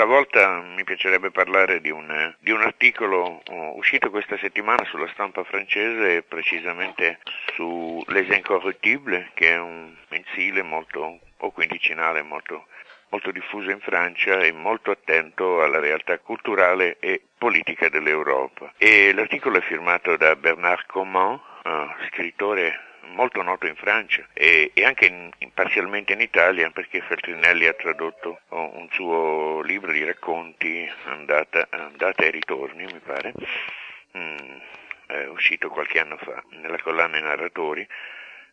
Stavolta mi piacerebbe parlare di un, di un articolo uh, uscito questa settimana sulla stampa francese, precisamente su Les Incorruptibles, che è un mensile molto, o quindicinale molto, molto diffuso in Francia e molto attento alla realtà culturale e politica dell'Europa. E l'articolo è firmato da Bernard Coman, uh, scrittore molto noto in Francia e, e anche in, in, parzialmente in Italia perché Feltrinelli ha tradotto un suo libro di racconti, andata, andata e ritorni mi pare, mm, è uscito qualche anno fa nella collana I narratori,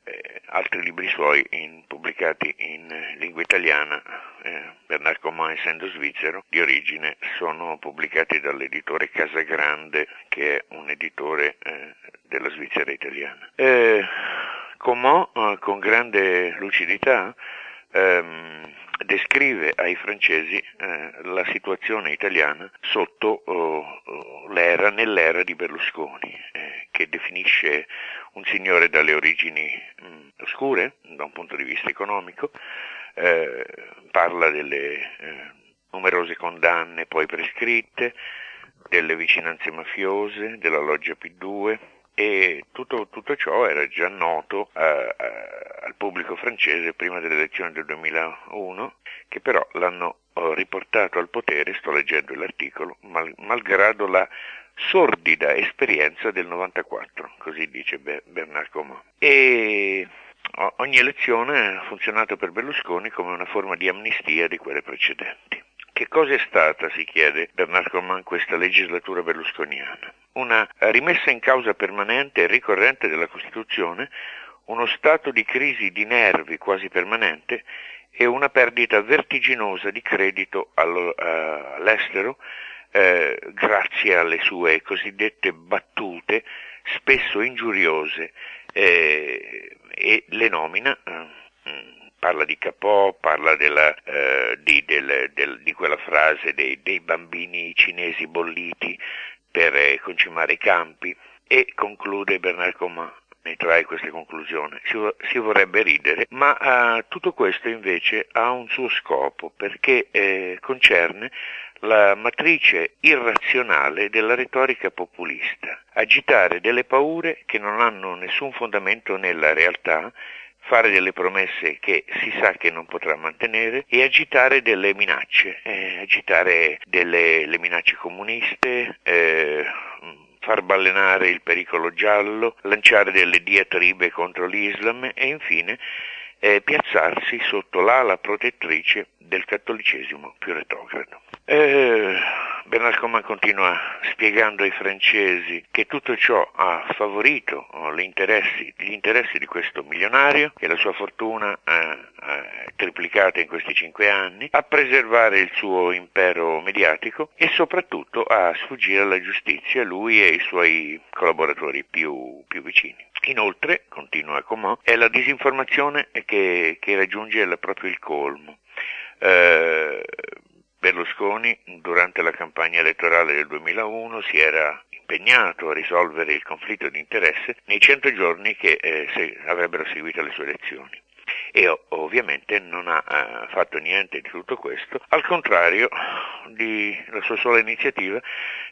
eh, altri libri suoi in, pubblicati in lingua italiana, eh, Bernard Coman essendo svizzero, di origine sono pubblicati dall'editore Casagrande che è un editore eh, della Svizzera italiana. Eh, Coman eh, con grande lucidità ehm, descrive ai francesi eh, la situazione italiana sotto oh, oh, l'era, nell'era di Berlusconi, eh, che definisce un signore dalle origini mh, mm, oscure da un punto di vista economico, eh, parla delle eh, numerose condanne poi prescritte, delle vicinanze mafiose, della loggia P2, e tutto, tutto, ciò era già noto eh, eh, al pubblico francese prima delle elezioni del 2001, che però l'hanno eh, riportato al potere, sto leggendo l'articolo, mal, malgrado la sordida esperienza del 94, così dice Bernard Coman. E ogni elezione ha funzionato per Berlusconi come una forma di amnistia di quelle precedenti. Che cosa è stata, si chiede Bernard Coman, questa legislatura berlusconiana? Una rimessa in causa permanente e ricorrente della Costituzione, uno stato di crisi di nervi quasi permanente e una perdita vertiginosa di credito all'estero eh, grazie alle sue cosiddette battute, spesso ingiuriose, eh, e le nomina. Eh, parla di Capò, parla della, eh, di, del, del, di, quella frase dei, dei, bambini cinesi bolliti per eh, concimare i campi e conclude Bernard Coman ne trae queste conclusioni. Si, si vorrebbe ridere, ma uh, tutto questo invece ha un suo scopo perché eh, concerne la matrice irrazionale della retorica populista, agitare delle paure che non hanno nessun fondamento nella realtà fare delle promesse che si sa che non potrà mantenere e agitare delle minacce, eh, agitare delle minacce comuniste, eh, far ballenare il pericolo giallo, lanciare delle diatribe contro l'Islam e infine eh, piazzarsi sotto l'ala protettrice del cattolicesimo più retrogrado. Eh, Bernard Coman continua spiegando ai francesi che tutto ciò ha favorito oh, interessi, gli interessi di questo milionario, che la sua fortuna è triplicata in questi cinque anni, a preservare il suo impero mediatico e soprattutto a sfuggire alla giustizia lui e i suoi collaboratori più, più vicini. Inoltre, continua Coman, è la disinformazione che, che raggiunge proprio il colmo. Eh, Berlusconi durante la campagna elettorale del 2001 si era impegnato a risolvere il conflitto di interesse nei cento giorni che eh, se, avrebbero seguito le sue elezioni. E ovviamente non ha eh, fatto niente di tutto questo, al contrario la sua sola iniziativa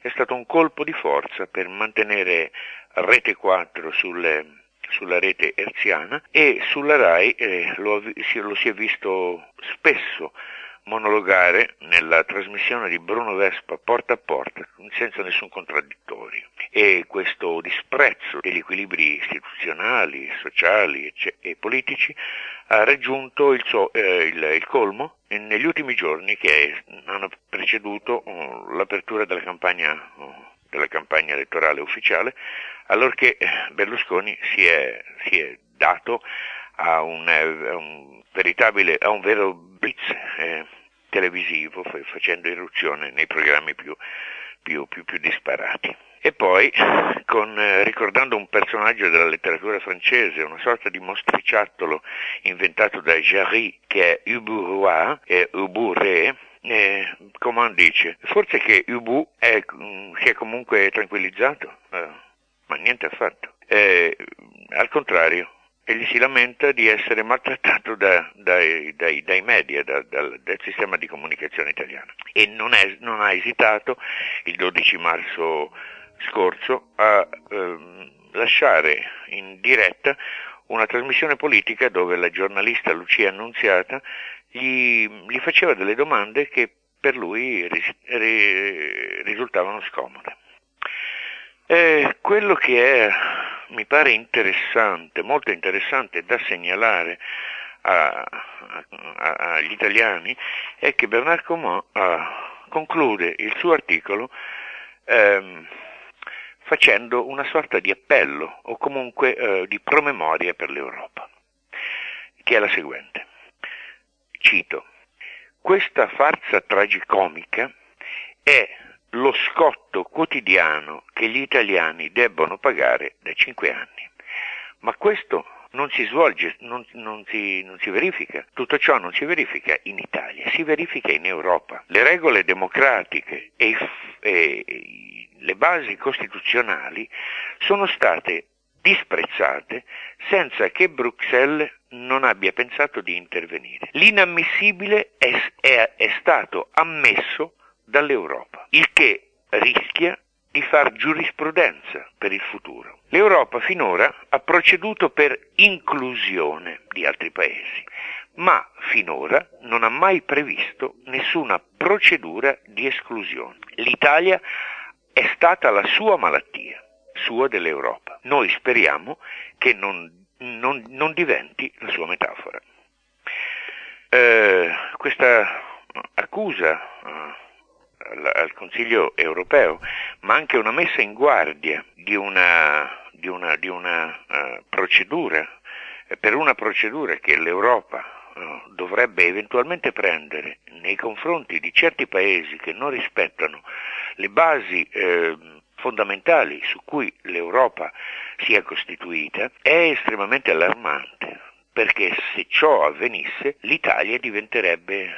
è stato un colpo di forza per mantenere Rete 4 sulle, sulla rete erziana e sulla RAI eh, lo, lo si è visto spesso monologare nella trasmissione di Bruno Vespa porta a porta, senza nessun contraddittorio. E questo disprezzo degli equilibri istituzionali, sociali e politici ha raggiunto il, suo, eh, il, il colmo negli ultimi giorni che hanno preceduto uh, l'apertura della campagna, uh, della campagna, elettorale ufficiale, allorché Berlusconi si è, si è dato a un, a un, veritabile, a un vero blitz eh, televisivo, facendo irruzione nei programmi più, più, più, più disparati. E poi, con, eh, ricordando un personaggio della letteratura francese, una sorta di mostriciattolo inventato da Jarry, che è Ubu Roi e Ubu Re, eh, Coman dice, forse che Ubu è, mm, si è comunque tranquillizzato, eh, ma niente affatto. Eh, al contrario, e gli si lamenta di essere maltrattato da, dai, dai, dai, media, da, dal, dal, sistema di comunicazione italiano. E non, è, non, ha esitato il 12 marzo scorso a ehm, lasciare in diretta una trasmissione politica dove la giornalista Lucia Annunziata gli, gli faceva delle domande che per lui ris, ri, risultavano scomode. Eh, quello che è, mi pare interessante, molto interessante da segnalare a, a, agli italiani è che Bernard Comont conclude il suo articolo ehm, facendo una sorta di appello o comunque eh, di promemoria per l'Europa, che è la seguente. Cito, questa farsa tragicomica è lo scotto quotidiano che gli italiani debbono pagare da cinque anni. Ma questo non si svolge, non, non, si, non, si, verifica. Tutto ciò non si verifica in Italia, si verifica in Europa. Le regole democratiche e, e, le basi costituzionali sono state disprezzate senza che Bruxelles non abbia pensato di intervenire. L'inammissibile è, è, è stato ammesso dall'Europa, il che rischia di far giurisprudenza per il futuro. L'Europa finora ha proceduto per inclusione di altri paesi, ma finora non ha mai previsto nessuna procedura di esclusione. L'Italia è stata la sua malattia, sua dell'Europa. Noi speriamo che non, non, non diventi la sua metafora. Eh, questa accusa eh, al, Consiglio europeo, ma anche una messa in guardia di una, di una, di una uh, procedura, eh, per una procedura che l'Europa uh, dovrebbe eventualmente prendere nei confronti di certi paesi che non rispettano le basi eh, fondamentali su cui l'Europa sia costituita è estremamente allarmante perché se ciò avvenisse l'Italia diventerebbe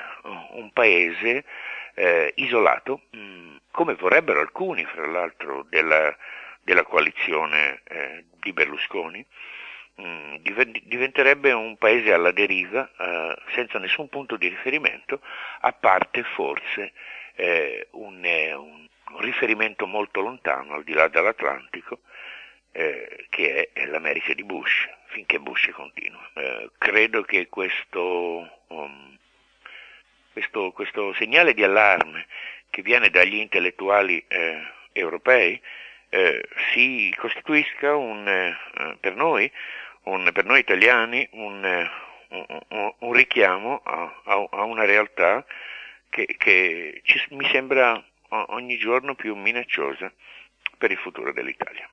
un paese eh, isolato, mh, mm, come vorrebbero alcuni, fra l'altro, della, della coalizione eh, di Berlusconi, mh, mm, diventerebbe un paese alla deriva eh, senza nessun punto di riferimento, a parte forse eh, un, eh, un riferimento molto lontano, al di là dell'Atlantico, eh, che è, l'America di Bush, finché Bush continua. Credo che questo, um, questo, questo, segnale di allarme che viene dagli intellettuali eh, europei eh, si costituisca un, eh, per, noi, un, per, noi, italiani un, un, un richiamo a, a, a, una realtà che, che ci, mi sembra ogni giorno più minacciosa per il futuro dell'Italia.